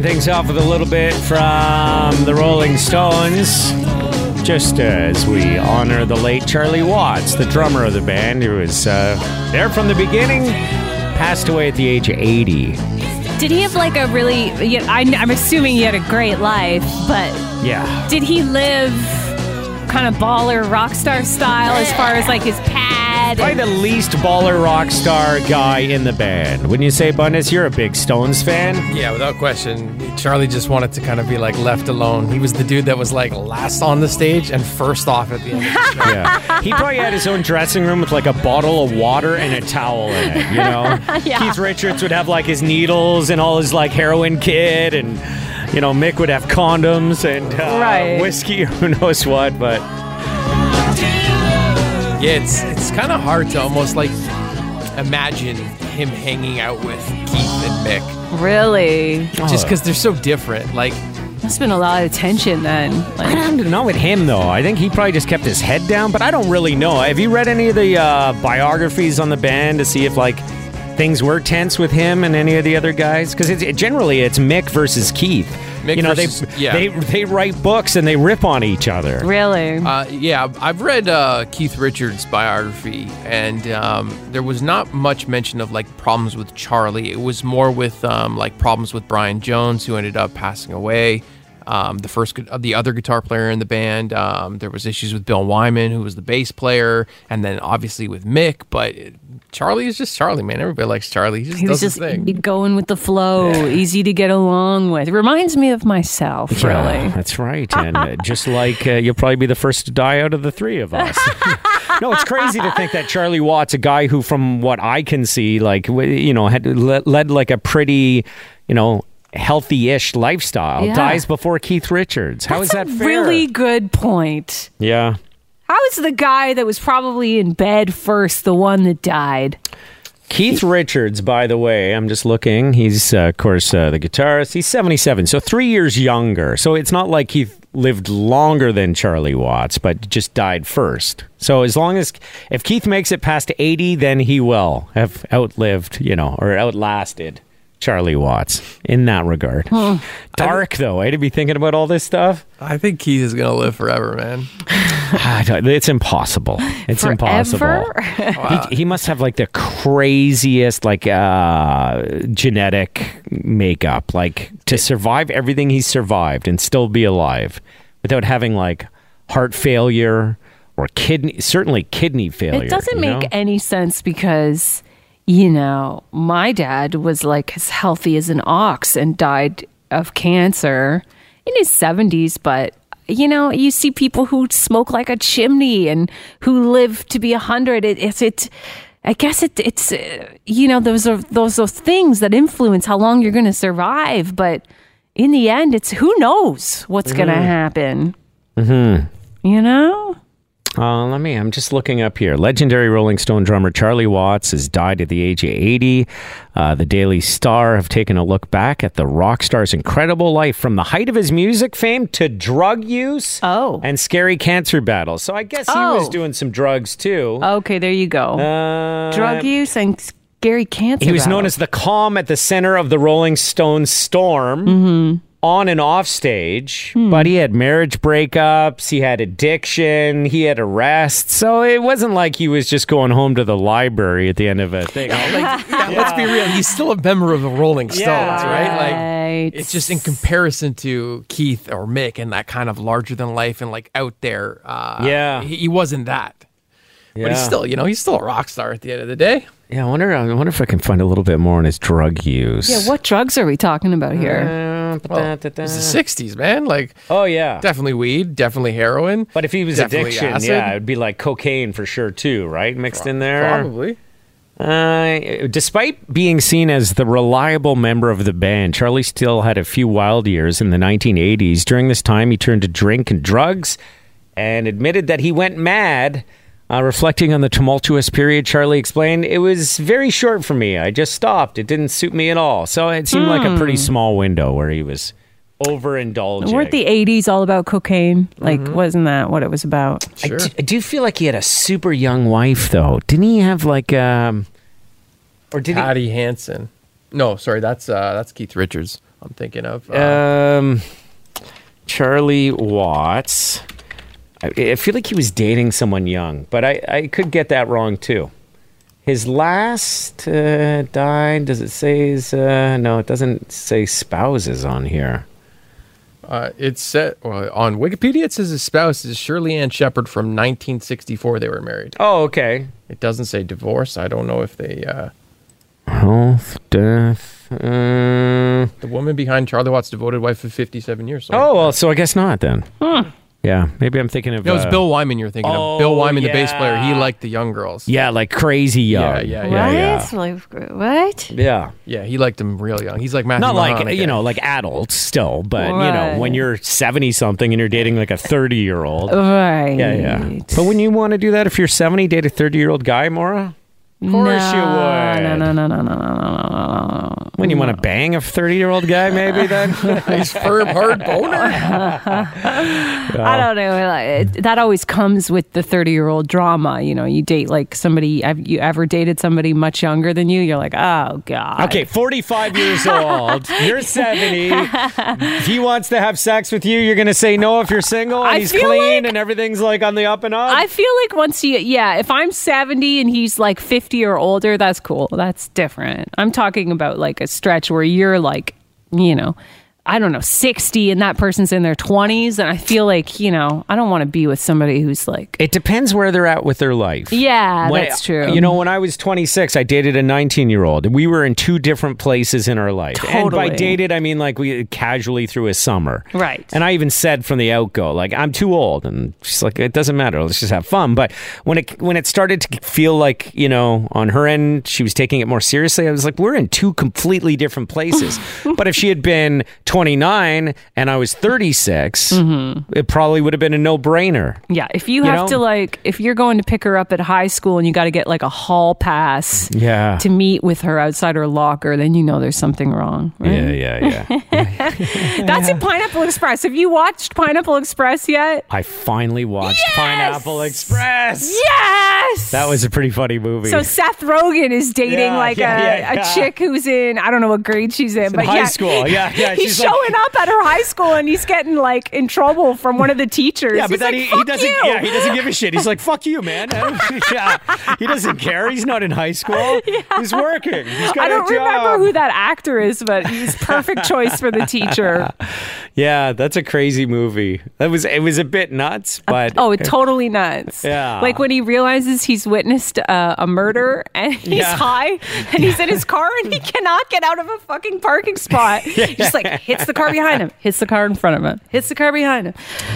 Starting things off with a little bit from the Rolling Stones, just as we honor the late Charlie Watts, the drummer of the band, who was uh, there from the beginning, passed away at the age of 80. Did he have like a really? Yeah, I, I'm assuming he had a great life, but Yeah. did he live kind of baller rock star style as far as like his pad? Probably the least baller rock star guy in the band. Wouldn't you say, Bundes? You're a big Stones fan. Yeah, without question. Charlie just wanted to kind of be like left alone. He was the dude that was like last on the stage and first off at the end. Of the show. Yeah. He probably had his own dressing room with like a bottle of water and a towel in it, you know? Yeah. Keith Richards would have like his needles and all his like heroin kit and you know, Mick would have condoms and uh, Right. whiskey who knows what, but Yeah, it's it's kind of hard to almost like imagine him hanging out with Keith and Mick, Really? just because they're so different. Like, Must have been a lot of tension then. I Like, don't know with him though. I think he probably just kept his head down, but I don't really know. Have you read any of the uh, biographies on the band to see if like things were tense with him and any of the other guys? Because it, generally it's Mick versus Keith. Mick you know, versus- they yeah. they they write books and they rip on each other. really? uh, yeah, I've read uh, Keith Richards' biography, and um, there was not much mention of like problems with Charlie. It was more with um, like problems with Brian Jones, who ended up passing away. Um, the first, uh, the other guitar player in the band. Um, there was issues with Bill Wyman, who was the bass player, and then obviously with Mick. But it- Charlie is just Charlie, man. Everybody likes Charlie. He just he was just his thing. going with the flow, easy to get along with. Reminds me of myself, Yeah, really. that's right. And uh, just like uh, you'll probably be the first to die out of the three of us. no, it's crazy to think that Charlie Watts, a guy who, from what I can see, like you know, had led, led like a pretty, you know, healthy-ish lifestyle, Yeah. dies before Keith Richards. How is That's that a fair? really good point. Yeah. How is the guy that was probably in bed first the one that died? Keith Richards, by the way, I'm just looking. He's, uh, of course, uh, the guitarist. He's 77, so three years younger. So it's not like he lived longer than Charlie Watts, but just died first. So as long as, if Keith makes it past 80, then he will have outlived, you know, or outlasted Charlie Watts in that regard. Dark, though, eh, to be thinking about all this stuff. I think Keith is gonna live forever, man. It's impossible. It's impossible. Forever? He, he must have like the craziest like uh genetic makeup like to survive everything he's survived and still be alive without having like heart failure or kidney certainly kidney failure It doesn't you make know? any sense because, you know, my dad was like as healthy as an ox and died of cancer in his 70s, but. You know, you see people who smoke like a chimney and who live to be a hundred. It, it's it. I guess it, it's uh, you know those are those are things that influence how long you're going to survive. But in the end, it's who knows what's going to happen. Mm-hmm. You know. Uh, let me. I'm just looking up here. Legendary Rolling Stone drummer Charlie Watts has died at the age of 80. Uh, the Daily Star have taken a look back at the rock star's incredible life from the height of his music fame to drug use Oh. and scary cancer battles. So I guess he was Oh. doing some drugs too. Okay, there you go. Uh, Drug use and scary cancer. He was known as the calm at the center of the Rolling Stone storm. Mm-hmm. On and off stage, Hmm. but he had marriage breakups, he had addiction, he had arrests. So it wasn't like he was just going home to the library at the end of a thing. Like, yeah, let's be real. He's still a member of the Rolling Stones, Yeah. right? Like, Right. it's just in comparison to Keith or Mick and that kind of larger than life and like out there. Uh, Yeah. he, he wasn't that. But he's still, you know, he's still a rock star at the end of the day. Yeah, I wonder. I wonder if I can find a little bit more on his drug use. yeah, what drugs are we talking about here? Uh, Well, da, da, da. It's the '60s, man. Like, Oh yeah. definitely weed, definitely heroin. But if he was Definitely addiction, acid. yeah, it'd be like cocaine for sure too, right? Mixed in there. Probably. Uh, despite being seen as the reliable member of the band, Charlie still had a few wild years in the 1980s. During this time, he turned to drink and drugs and admitted that he went mad. Uh, reflecting on the tumultuous period, Charlie explained, It was very short for me. I just stopped. It didn't suit me at all. So it seemed like a pretty small window where he was overindulging. Weren't the 80s all about cocaine? Like, Mm-hmm. wasn't that what it was about? I Sure. do, I do feel like he had a super young wife, though. Didn't he have like um, or did he? Patty Hansen. No, sorry, that's uh, that's Keith Richards. I'm thinking of. Uh, Um, Charlie Watts. I, I feel like he was dating someone young, but I, I could get that wrong too. His last uh, died. Does it say his? Uh, no, it doesn't say spouses on here. uh, it's set well, on Wikipedia. It says his spouse is Shirley Ann Shepherd from 1964. They were married. Oh, okay. It doesn't say divorce. I don't know if they. Uh, Health, death. Uh, the woman behind Charlie Watts' devoted wife of 57 years. So oh, well, so I guess not then. Yeah, maybe I'm thinking of. No, it's uh, Bill Wyman. You're thinking oh, of Bill Wyman, yeah. the bass player. He liked the young girls. Yeah, like crazy young. Yeah, yeah, yeah. What? Yeah. Like, what? Yeah, yeah. He liked them real young. He's like Matthew not like you know like adults still, but right. you know when you're seventy something and you're dating like a thirty year old. Right. Yeah, yeah. But when you want to do that, if you're seventy, date a thirty year old guy, Maura. Of course no, you would. No, no, no, no, no, no, no, no. When you want to bang a thirty year old guy, maybe then. He's firm, hard boner. I don't know. That always comes with the 30 year old drama. You know, you date like somebody, have you ever dated somebody much younger than you? You're like, oh, God. Okay, 45 years old. You're 70. If he wants to have sex with you, you're going to say no if you're single and I he's clean like- and everything's like on the up and up. I feel like once you, yeah, if I'm 70 and he's like 50 or older, that's cool. That's different. I'm talking about like a stretch where you're like, you know, I don't know, 60 and that person's in their 20s. And I feel like, you know, I don't want to be with somebody who's like, It depends where they're at with their life. yeah, When- that's true. You know, when I was 26, I dated a 19 year old. We were in two different places in our life. And by dated, I mean like we casually through a summer. Right. And I even said from the outgo, like, I'm too old. And she's like, it doesn't matter. Let's just have fun. But when it, when it started to feel like, you know, on her end, she was taking it more seriously, I was like, we're in two completely different places. but if she had been 29 and I was 36, Mm-hmm. it probably would have been a no brainer. Yeah, if you, You have know? to like, if you're going to pick her up at high school and you got to get like a hall pass Yeah. to meet with her outside her locker, then you know there's something wrong. Right? Yeah, yeah, yeah. That's in Pineapple Express. Have you watched Pineapple Express yet? I finally watched Pineapple Express. Yes. That was a pretty funny movie. So Seth Rogen is dating Yeah, like yeah, a, yeah, yeah. a chick who's in I don't know what grade she's in, but high yeah, school. Yeah, yeah, she's showing up at her high school and he's getting like in trouble from one of the teachers. yeah, but He's then like, he, he doesn't. you." Yeah, he doesn't give a shit. He's like, "Fuck you, man." yeah, he doesn't care. He's not in high school. He's working. He's got I don't remember who that actor is, but he's perfect choice for the teacher. Yeah, that's a crazy movie. That was. It was a bit nuts, but Oh, it's totally nuts. Yeah. Like when he realizes he's witnessed uh, a murder and he's Yeah. high and he's in his car and he cannot get out of a fucking parking spot. He Just like hits the car behind him, hits the car in front of him, hits the car behind him.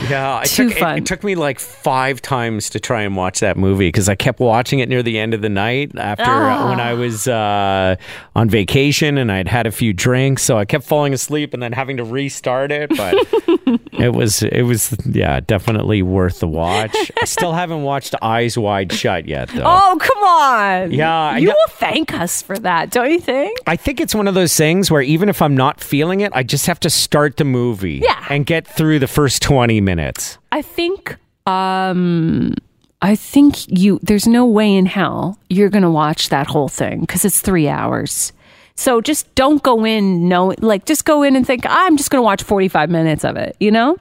Yeah, it Too took, fun. It, took me like five times to try and watch that movie because I kept watching it near the end of the night after uh, when I was uh, on vacation and I'd had a few drinks, so I kept falling asleep and then having to restart it. But it was it was yeah definitely worth the watch. I still haven't watched Eyes Wide Shut yet though. Oh, come on. Yeah, You know- will thank us for that, don't you think? I think it's one of those things where even if I'm not feeling it, I just have to start the movie Yeah. and get through the first 20 minutes. I think um I think you there's no way in hell you're going to watch that whole thing cuz it's 3 hours. So just don't go in no like just go in and think I'm just going to watch 45 minutes of it, you know?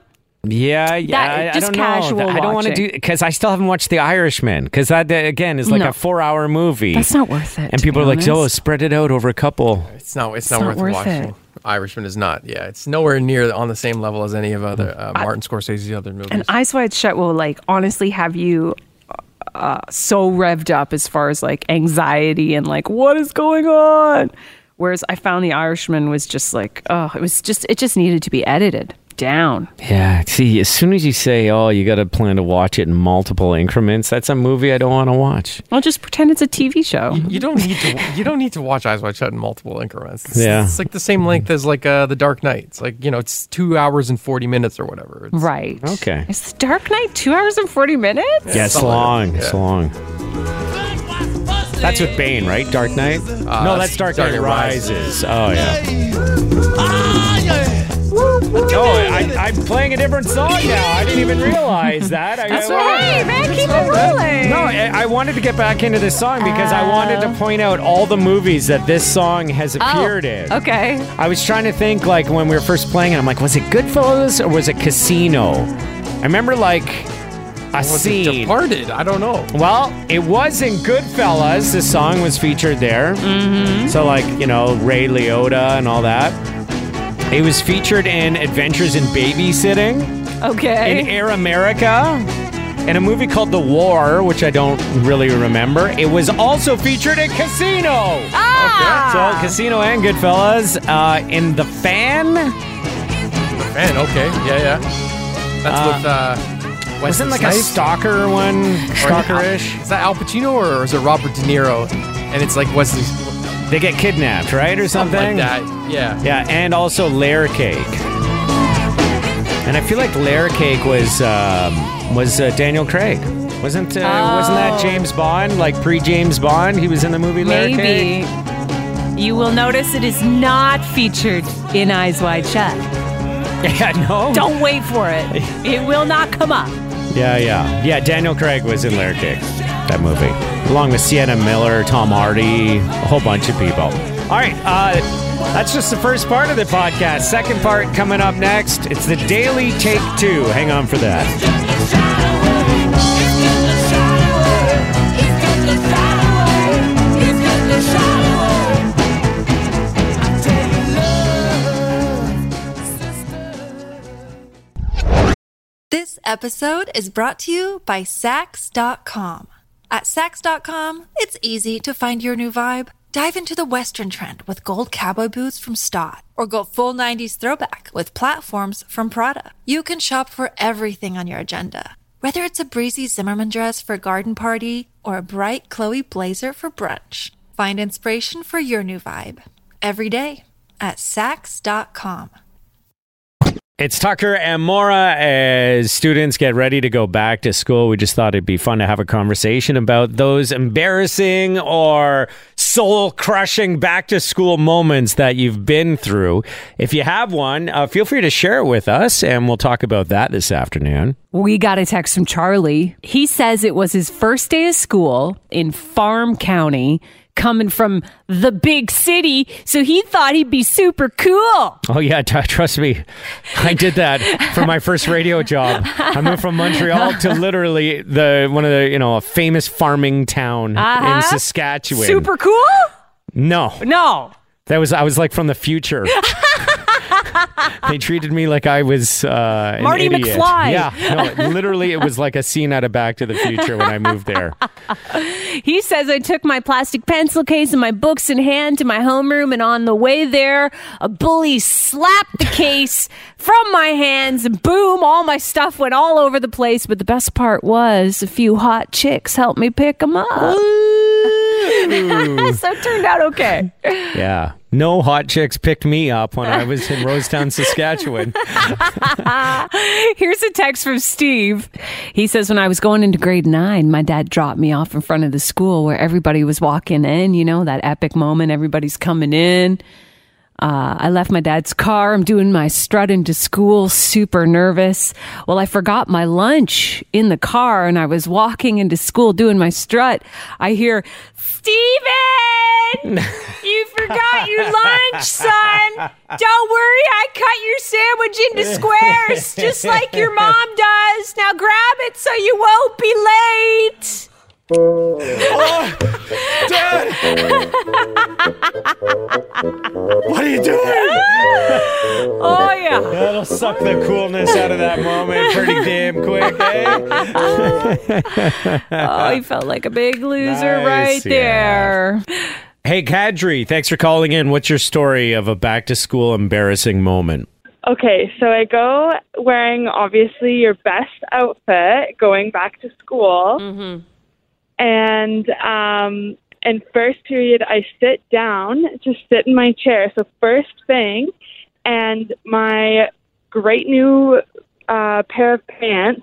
Yeah, yeah. That- I, I just don't casual know. I don't want to watching. do because I still haven't watched The Irishman because that again is like No. a four-hour movie. That's not worth it. and people be are like, "Oh, spread it out over a couple." It's not. It's, It's not, not worth, worth watching. it. Irishman is not. Yeah, it's nowhere near on the same level as any of other uh, Martin Scorsese's other movies. And Eyes Wide Shut will like honestly have you uh, so revved up as far as like anxiety and like what is going on. Whereas I found The Irishman was just like, oh, it was just it just needed to be edited down. Yeah. See, as soon as you say, "Oh, you got to plan to watch it in multiple increments," that's a movie I don't want to watch. I'll just pretend it's a TV show. you don't need to. You don't need to watch Eyes Wide Shut in multiple increments. It's, Yeah. it's like the same length as like uh, the Dark Knight. It's like you know, it's two hours and forty minutes or whatever. It's, Right. Okay. Is The Dark Knight two hours and 40 minutes? Yeah, it's something long. that, It's long. That's with Bane, right? Dark Knight. Uh, no, that's Dark Dark Knight Knight Rises. Oh yeah. Oh, I, I'm playing a different song now. I didn't even realize that. I, That's I- right, man. Keep it rolling. No, I, I wanted to get back into this song because I wanted to point out all the movies that this song has appeared in. Oh, Okay. I was trying to think, like, when we were first playing it, I'm like, was it Goodfellas or was it Casino? I remember, like, a Was it scene. Departed? I don't know. Well, it was in Goodfellas. This song was featured there. Mm-hmm. So, like, you know, Ray Liotta and all that. It was featured in Adventures in Babysitting, Okay. in Air America, in a movie called The War, which I don't really remember. It was also featured in Casino. ah! So, Casino and Goodfellas. Uh, in The Fan, Man, okay, yeah, yeah. That's with uh, wasn't like a stalker one, Or is it Al- stalkerish. Is that Al Pacino or is it Robert De Niro? And it's like what's Wesley They get kidnapped, right, or something? something like that. Yeah. Yeah, and also Layer Cake. And I feel like Layer Cake was um, was uh, Daniel Craig. Wasn't uh, wasn't that Oh. James Bond? Like pre James Bond, he was in the movie Layer Cake. You will notice it is not featured in Eyes Wide Shut. Yeah, no. Don't wait for it. It will not come up. Yeah, yeah, yeah. Daniel Craig was in Layer Cake, that movie, along with Sienna Miller, Tom Hardy, a whole bunch of people. All right, uh, that's just the first part of the podcast. Second part coming up next. It's the Daily Take Two. Hang on for that. This episode is brought to you by Saks.com. At Saks.com, it's easy to find your new vibe. Dive into the Western trend with gold cowboy boots from Staud, or go full 90s throwback with platforms from Prada. You can shop for everything on your agenda, whether it's a breezy Zimmermann dress for a garden party or a bright Chloe blazer for brunch. Find inspiration for your new vibe every day at Saks.com. It's Tucker and Maura as students get ready to go back to school. We just thought it'd be fun to have a conversation about those embarrassing or soul crushing back to school moments that you've been through. If you have one, uh, feel free to share it with us and we'll talk about that this afternoon. We got a text from Charlie. He says it was his first day of school in Farm County, coming from the big city, so he thought he'd be super cool. Oh, yeah, t- trust me. I did that for my first radio job. I moved from Montreal to literally the one of the, you know, a famous farming town Uh-huh. in Saskatchewan. Super cool? No. No. That was I was like from the future. they treated me like I was uh, an Marty idiot. McFly. Yeah, no, literally, it was like a scene out of Back to the Future when I moved there. He says I took my plastic pencil case and my books in hand to my homeroom, and on the way there, a bully slapped the case from my hands, and boom, all my stuff went all over the place. But the best part was a few hot chicks helped me pick them up. so it turned out okay. Yeah, no hot chicks picked me up when I was in Rosetown, Saskatchewan. Here's a text from Steve. He says, When I was going into grade nine, my dad dropped me off in front of the school where everybody was walking in, you know, that epic moment, everybody's coming in. Uh, I left my dad's car. I'm doing my strut into school, super nervous. Well, I forgot my lunch in the car and I was walking into school doing my strut. I hear, Steven! You forgot your lunch, son! Don't worry, I cut your sandwich into squares, just like your mom does. Now grab it so you won't be late. Oh, what are suck the coolness out of that moment pretty damn quick, eh? Oh, he felt like a big loser Nice, right yeah. there. Hey, Kadri, thanks for calling in. What's your story of a back to school embarrassing moment? Okay, so I go wearing obviously your best outfit going back to school. And um in first period I sit down, just sit in my chair. So first thing and my great new uh pair of pants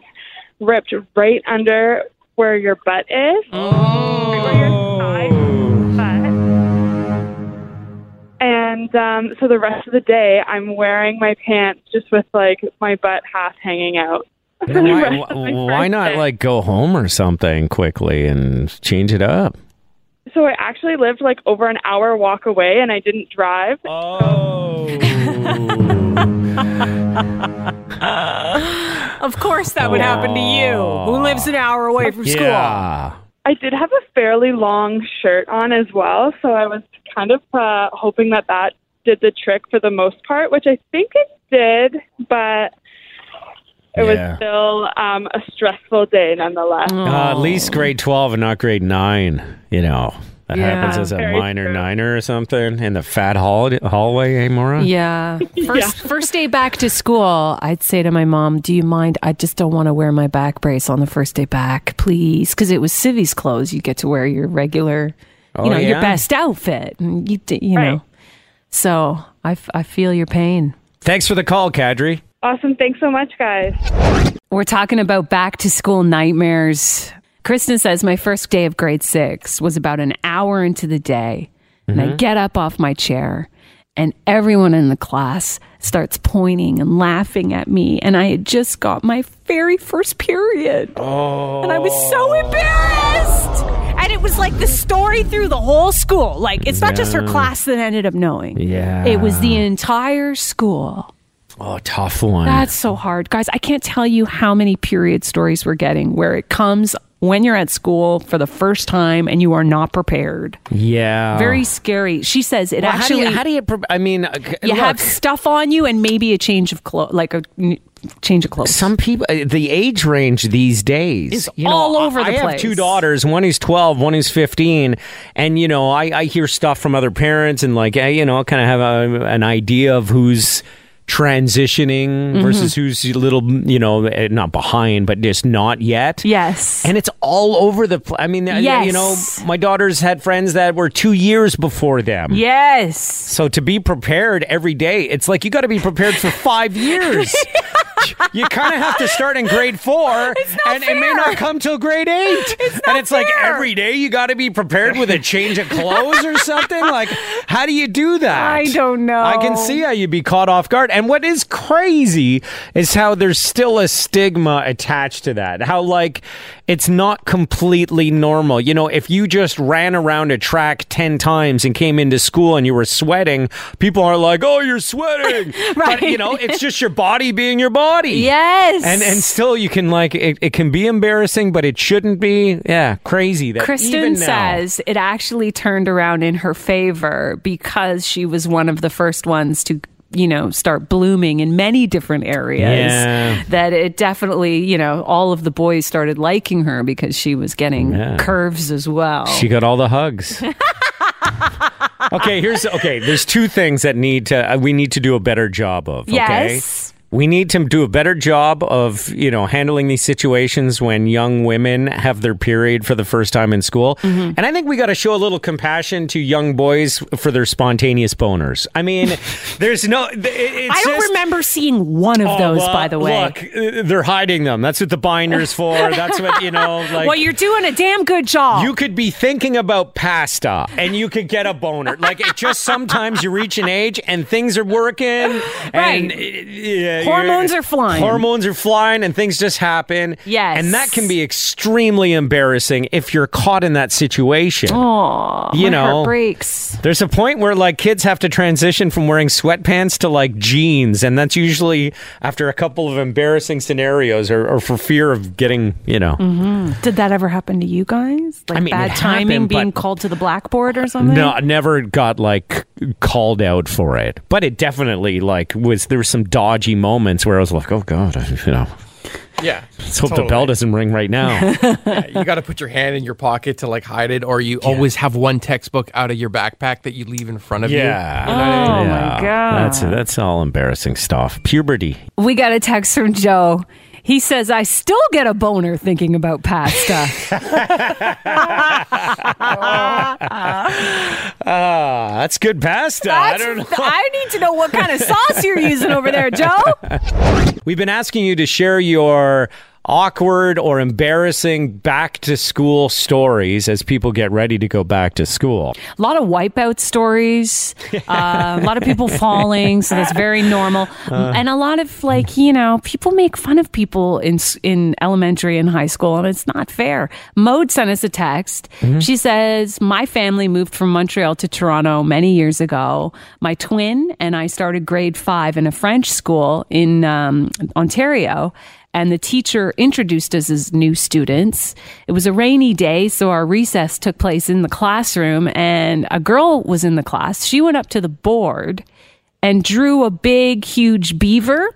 ripped right under where your butt is. Where your thigh butt. And um, so the rest of the day, I'm wearing my pants just with like my butt half hanging out. Why, rest of my why not like go home or something quickly and change it up? So I actually lived like over an hour walk away, and I didn't drive. Oh. Of course, that would happen to you, who lives an hour away from school. yeah. I did have a fairly long shirt on as well, so I was kind of uh, hoping that that did the trick for the most part, which I think it did, but it Yeah. was still um, a stressful day nonetheless. Uh, at least grade 12 and not grade 9, you know. That Yeah. happens as a minor true. niner or something in the fat hall- hallway, eh, Maura? Yeah. First first day back to school, I'd say to my mom, "Do you mind? I just don't want to wear my back brace on the first day back, please." Because it was Civi's clothes. You get to wear your regular, Oh, you know, your best outfit, and you d- you know. Right. So I, f- I feel your pain. Thanks for the call, Kadri. Awesome. Thanks so much, guys. We're talking about back to school nightmares. Kristen says my first day of grade six was about an hour into the day. And I mm-hmm. get up off my chair, and everyone in the class starts pointing and laughing at me. And I had just got my very first period. Oh. And I was so oh. embarrassed. And it was like the story through the whole school. Like, it's not just her class that ended up knowing. Yeah. It was the entire school. Oh, tough one. That's so hard. Guys, I can't tell you how many period stories we're getting where it comes when you're at school for the first time and you are not prepared. yeah. Very scary. She says it Well, how do actually you, how do you, I mean, uh, you look, have stuff on you and maybe a change of clothes, like a change of clothes. some people uh, the age range these days Is you know, all over I, the I have place. two daughters one is 12 one is 15 and you know i, I hear stuff from other parents and like I, you know I kind of have a, an idea of who's transitioning Mm-hmm. versus who's a little you know eh, not behind but just not yet yes. and it's all over the place. i mean uh, you know my daughters had friends that were two years before them yes. so to be prepared every day, it's like you got to be prepared for five years. you kind of have to start in grade four, and it may not come till grade eight. and it's like every day you got to be prepared with a change of clothes or something. Like, how do you do that? I don't know. I can see how you'd be caught off guard. And what is crazy is how there's still a stigma attached to that. How like it's not completely normal. You know, if you just ran around a track 10 times and came into school and you were sweating, people are like, "Oh, you're sweating." But you know, it's just your body being your body. Yes. And and still you can like it, it can be embarrassing, but it shouldn't be. Yeah, crazy that Kristen says it actually turned around in her favor because she was one of the first ones to you know start blooming in many different areas Yeah. that it definitely you know all of the boys started liking her because she was getting Yeah. curves as well She got all the hugs. okay, here's okay. There's two things that need to uh, we need to do a better job of. Okay, yes we need to do a better job of, you know, handling these situations when young women have their period for the first time in school. Mm-hmm. And I think we got to show a little compassion to young boys for their spontaneous boners. I mean, there's no. it- It's I don't just- remember seeing one of Oh, those, well, by the way. Look, uh, they're hiding them. That's what the binder's for. That's what, you know, like. well, you're doing a damn good job. You could be thinking about pasta and you could get a boner. Like it just sometimes you reach an age and things are working and Right. uh, yeah, Hormones you're- flying. Hormones are flying and things just happen. Yes. And that can be extremely embarrassing if you're caught in that situation. Aw, you know. breaks. There's a point where like kids have to transition from wearing sweatpants to like jeans, and that's usually after a couple of embarrassing scenarios or, or for fear of getting, you know. Mm-hmm. Did that ever happen to you guys? Like I mean, bad timing happened, being called to the blackboard or something? No, I never got like called out for it, but it definitely like was there was some dodgy moments where I was like, oh god, I- you know, Yeah. let's hope the bell doesn't ring right now. You got to put your hand in your pocket to like hide it, or you always have one textbook out of your backpack that you leave in front of yeah, you. You know what I mean? Oh, my God. that's that's all embarrassing stuff. Puberty. We got a text from Joe. He says, I still get a boner thinking about pasta. Ah, that's good pasta. I don't know. I need to know what kind of sauce you're using over there, Joe. We've been asking you to share your awkward or embarrassing back to school stories as people get ready to go back to school. A lot of wipeout stories, uh, a lot of people falling, so that's very normal. Uh. and a lot of like, you know, people make fun of people in in elementary and high school, and it's not fair. Mode sent us a text. Mm-hmm. She says, "My family moved from Montreal to Toronto many years ago. My twin and I started grade five in a French school in um, Ontario." And the teacher introduced us as new students. It was a rainy day, so our recess took place in the classroom, and a girl was in the class. She went up to the board and drew a big, huge beaver.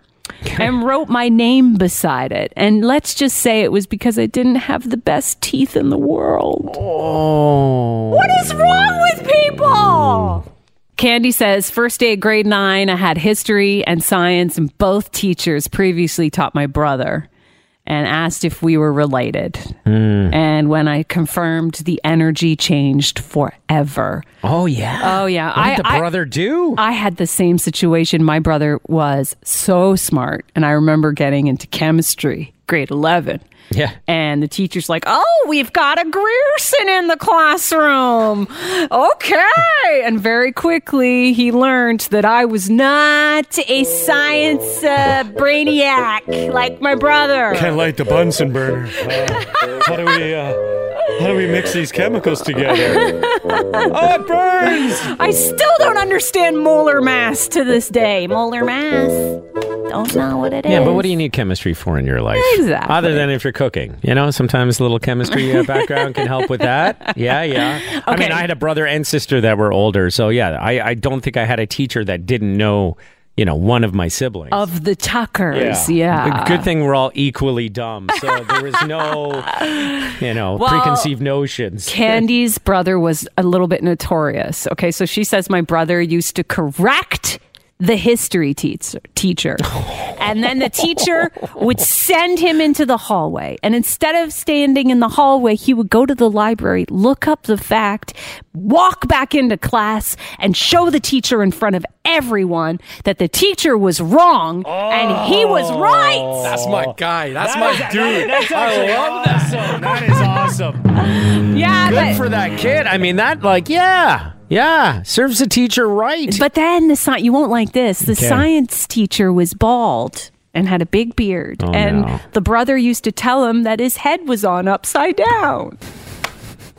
and wrote my name beside it. And let's just say it was because I didn't have the best teeth in the world. Oh. What is wrong with people? Candy says, first day of grade nine, I had history and science, and both teachers previously taught my brother and asked if we were related. Hmm. And when I confirmed, the energy changed forever. Oh yeah. Oh, yeah. What did the I- brother do? I had the same situation. My brother was so smart, and I remember getting into chemistry, grade 11. Yeah. And the teacher's like, Oh, we've got a Grierson in the classroom. Okay. And very quickly, he learned that I was not a science uh, brainiac like my brother. Can't light the Bunsen burner. how do we uh, how do we mix these chemicals together? oh, it burns! I still don't understand molar mass to this day. Molar mass. Don't know what it is. Yeah, but what do you need chemistry for in your life? Exactly. Other than if you're cooking, you know, sometimes a little chemistry uh, background can help with that. Yeah, yeah. I mean, I had a brother and sister that were older, so yeah, I, I don't think I had a teacher that didn't know, you know, one of my siblings. Of the Tuckers, yeah. Good thing we're all equally dumb, so there was no, you know, Well, preconceived notions. Candy's brother was a little bit notorious. Okay, so she says my brother used to correct the history teacher, teacher. and then the teacher would send him into the hallway. And instead of standing in the hallway, he would go to the library, look up the fact, walk back into class, and show the teacher in front of everyone that the teacher was wrong and he was right. That's my guy. That's my dude. I love that. That is awesome. Yeah, Good but- for that kid. I mean, that like, yeah, yeah, serves the teacher right. But then the sci- you won't like this. The Okay. science teacher was bald and had a big beard, Oh, and no. the brother used to tell him that his head was on upside down.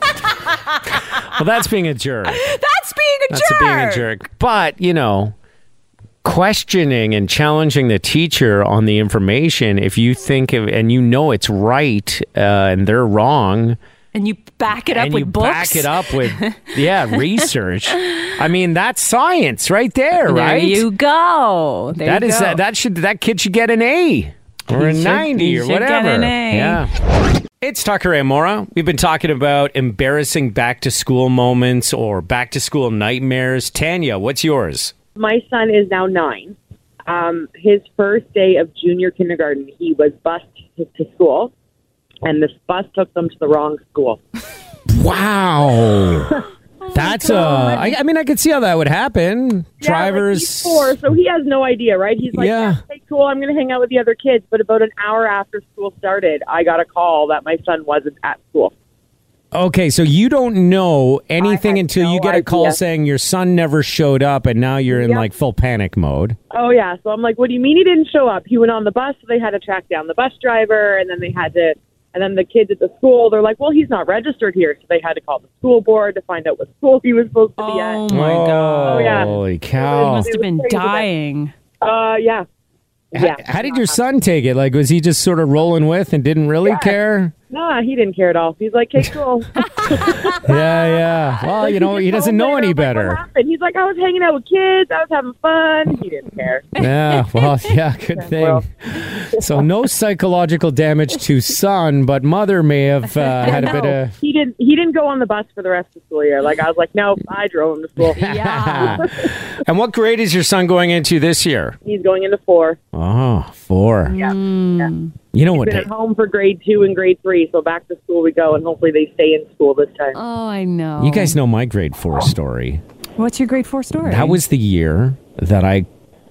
well, that's being a jerk. That's being a That's jerk. being a jerk. But, you know, questioning and challenging the teacher on the information, if you think of, and you know it's right uh, and they're wrong, And you back it up and with you books. back it up with, yeah, research. I mean, that's science right there, There right? you go. There That you is go. that, that should that kid should get an A or a should- ninety he or should get whatever. an A. Yeah. It's Tucker and Maura. We've been talking about embarrassing back to school moments or back to school nightmares. Tanya, what's yours? my son is now nine. um, his first day of junior kindergarten, he was bused to, to school, and this bus took them to the wrong school. Wow. That's uh, I, I mean, I could see how that would happen. Yeah, like, Drivers. he's four, so he has no idea, right? He's like, Yeah. yeah. okay, cool, I'm going to hang out with the other kids. But about an hour after school started, I got a call that my son wasn't at school. Okay, so you don't know anything until you get a call idea. saying your son never showed up, and now you're in Yep. like full panic mode. Oh yeah, so I'm like, what do you mean he didn't show up? He went on the bus, so they had to track down the bus driver, and then they had to, and then the kids at the school, they're like, well, he's not registered here, so they had to call the school board to find out what school he was supposed to be at. Oh my god. Oh, yeah. Holy He cow! must have been It was crazy, but- dying. Uh, yeah, H- yeah. How did your son take it? Like, was he just sort of rolling with and didn't really Yeah. care? Nah, he didn't care at all. He's like, okay, cool. Yeah, yeah. Well, you know, he doesn't know any I'm like, better. happened? He's like, I was hanging out with kids, I was having fun. He didn't care. Yeah, well, yeah, good thing. So no psychological damage to son, but mother may have uh, had a bit of. he didn't. He didn't go on the bus for the rest of the school year. Like I was like, nope, I drove him to school. Yeah. and what grade is your son going into this year? He's going into four. Oh, four. Yeah. You know what? Been at home for grade two and grade three, so back to school we go, and hopefully they stay in school this time. oh, I know. You guys know my grade four story. What's your grade four story? That was the year that I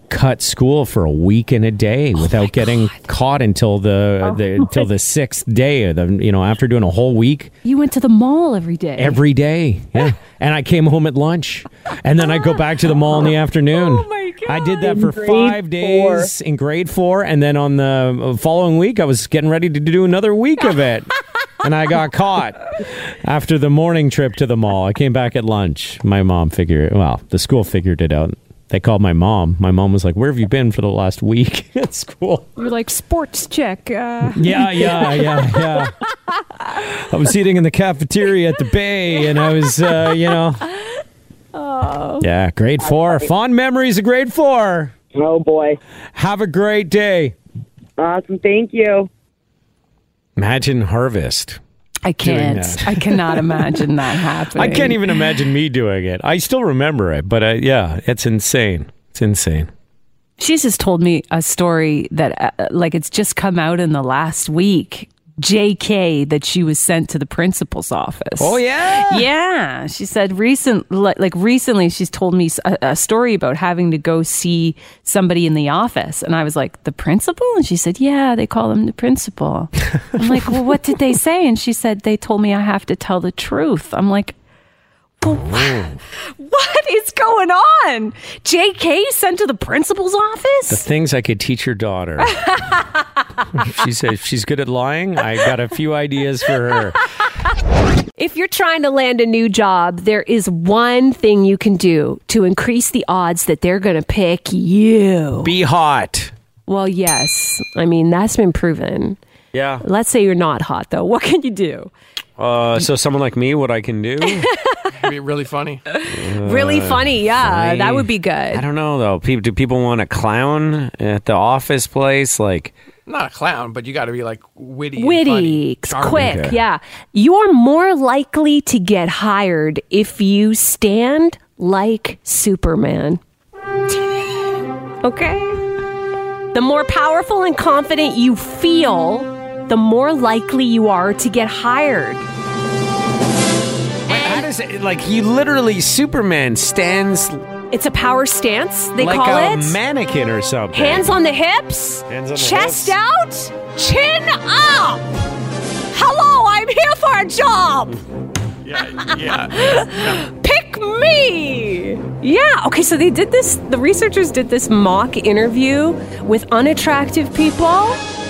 cut school for a week and a day Oh without getting caught until the, oh the until the sixth day. of The you know after doing a whole week you went to the mall every day. every day. Yeah, and I came home at lunch, and then I go back to the mall in the afternoon. Oh I did that for grade five four. days in grade four, and then on the following week, I was getting ready to do another week of it. And I got caught after the morning trip to the mall. I came back at lunch. My mom figured, well, the school figured it out. They called my mom. My mom was like, "Where have you been for the last week at school?" You're like Sports Chek. Uh, Yeah, yeah, yeah, yeah. I was eating in the cafeteria at the Bay, and I was, uh, you know, yeah, grade four. Fond memories of grade four. Oh boy, Have a great day. awesome! Thank you. Imagine harvest. I can't. I cannot imagine that happening. I can't even imagine me doing it. I still remember it, but uh, yeah, it's insane. It's insane. She's just told me a story that, uh, like, it's just come out in the last week. JK that she was sent to the principal's office. Oh yeah. Yeah, she said recent, like, recently, she's told me a story about having to go see somebody in the office, and I was like, "The principal?" And she said, "Yeah, they call him the principal." I'm like, "Well, what did they say?" And she said, "They told me I have to tell the truth." I'm like. Oh. What, what is going on? JK sent to the principal's office? The things I could teach your daughter. she says she's good at lying. I got a few ideas for her. If you're trying to land a new job, there is one thing you can do to increase the odds that they're going to pick you. Be hot. Well, yes. I mean, that's been proven. Yeah. Let's say you're not hot, though. What can you do? Uh, so someone like me, what I can do? It'd be really funny. really funny. Yeah, funny. that would be good. I don't know though. People, do people want a clown at the office place? Like, Not a clown, but you got to be like witty, and Witty, funny, charming. quick. Okay. Yeah. You're more likely to get hired if you stand like Superman. Okay? The more powerful and confident you feel, the more likely you are to get hired. how does it? Like, he literally Superman stands It's a power stance, they like call a it. mannequin or something. Hands on the hips, Hands on the chest hips. out, chin up. Hello, I'm here for a job. Yeah, yeah. Pick me. Yeah. Okay. So they did this. The researchers did this mock interview with unattractive people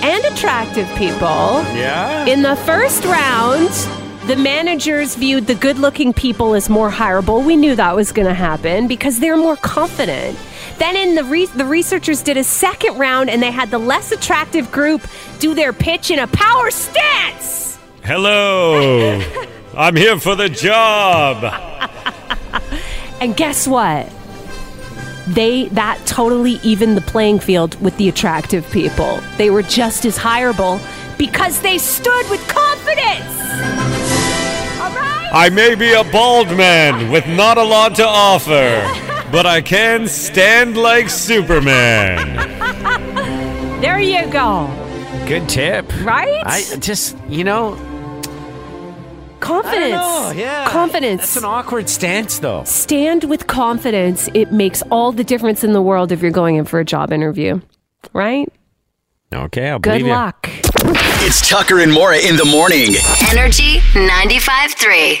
and attractive people. Yeah. In the first round, the managers viewed the good looking people as more hireable. We knew that was going to happen because they're more confident. Then in the re- the researchers did a second round and they had the less attractive group do their pitch in a power stance. Hello. I'm here for the job. And guess what? They that totally evened the playing field with the attractive people. They were just as hireable because they stood with confidence. All right? I may be a bald man with not a lot to offer, but I can stand like Superman. There you go. Good tip. Right? I just, you know, Confidence. I don't know, yeah. Confidence. That's an awkward stance, though. Stand with confidence. It makes all the difference in the world if you're going in for a job interview. Right? Okay, I'll Good believe you. luck. It's Tucker and Maura in the morning. Energy 95.3.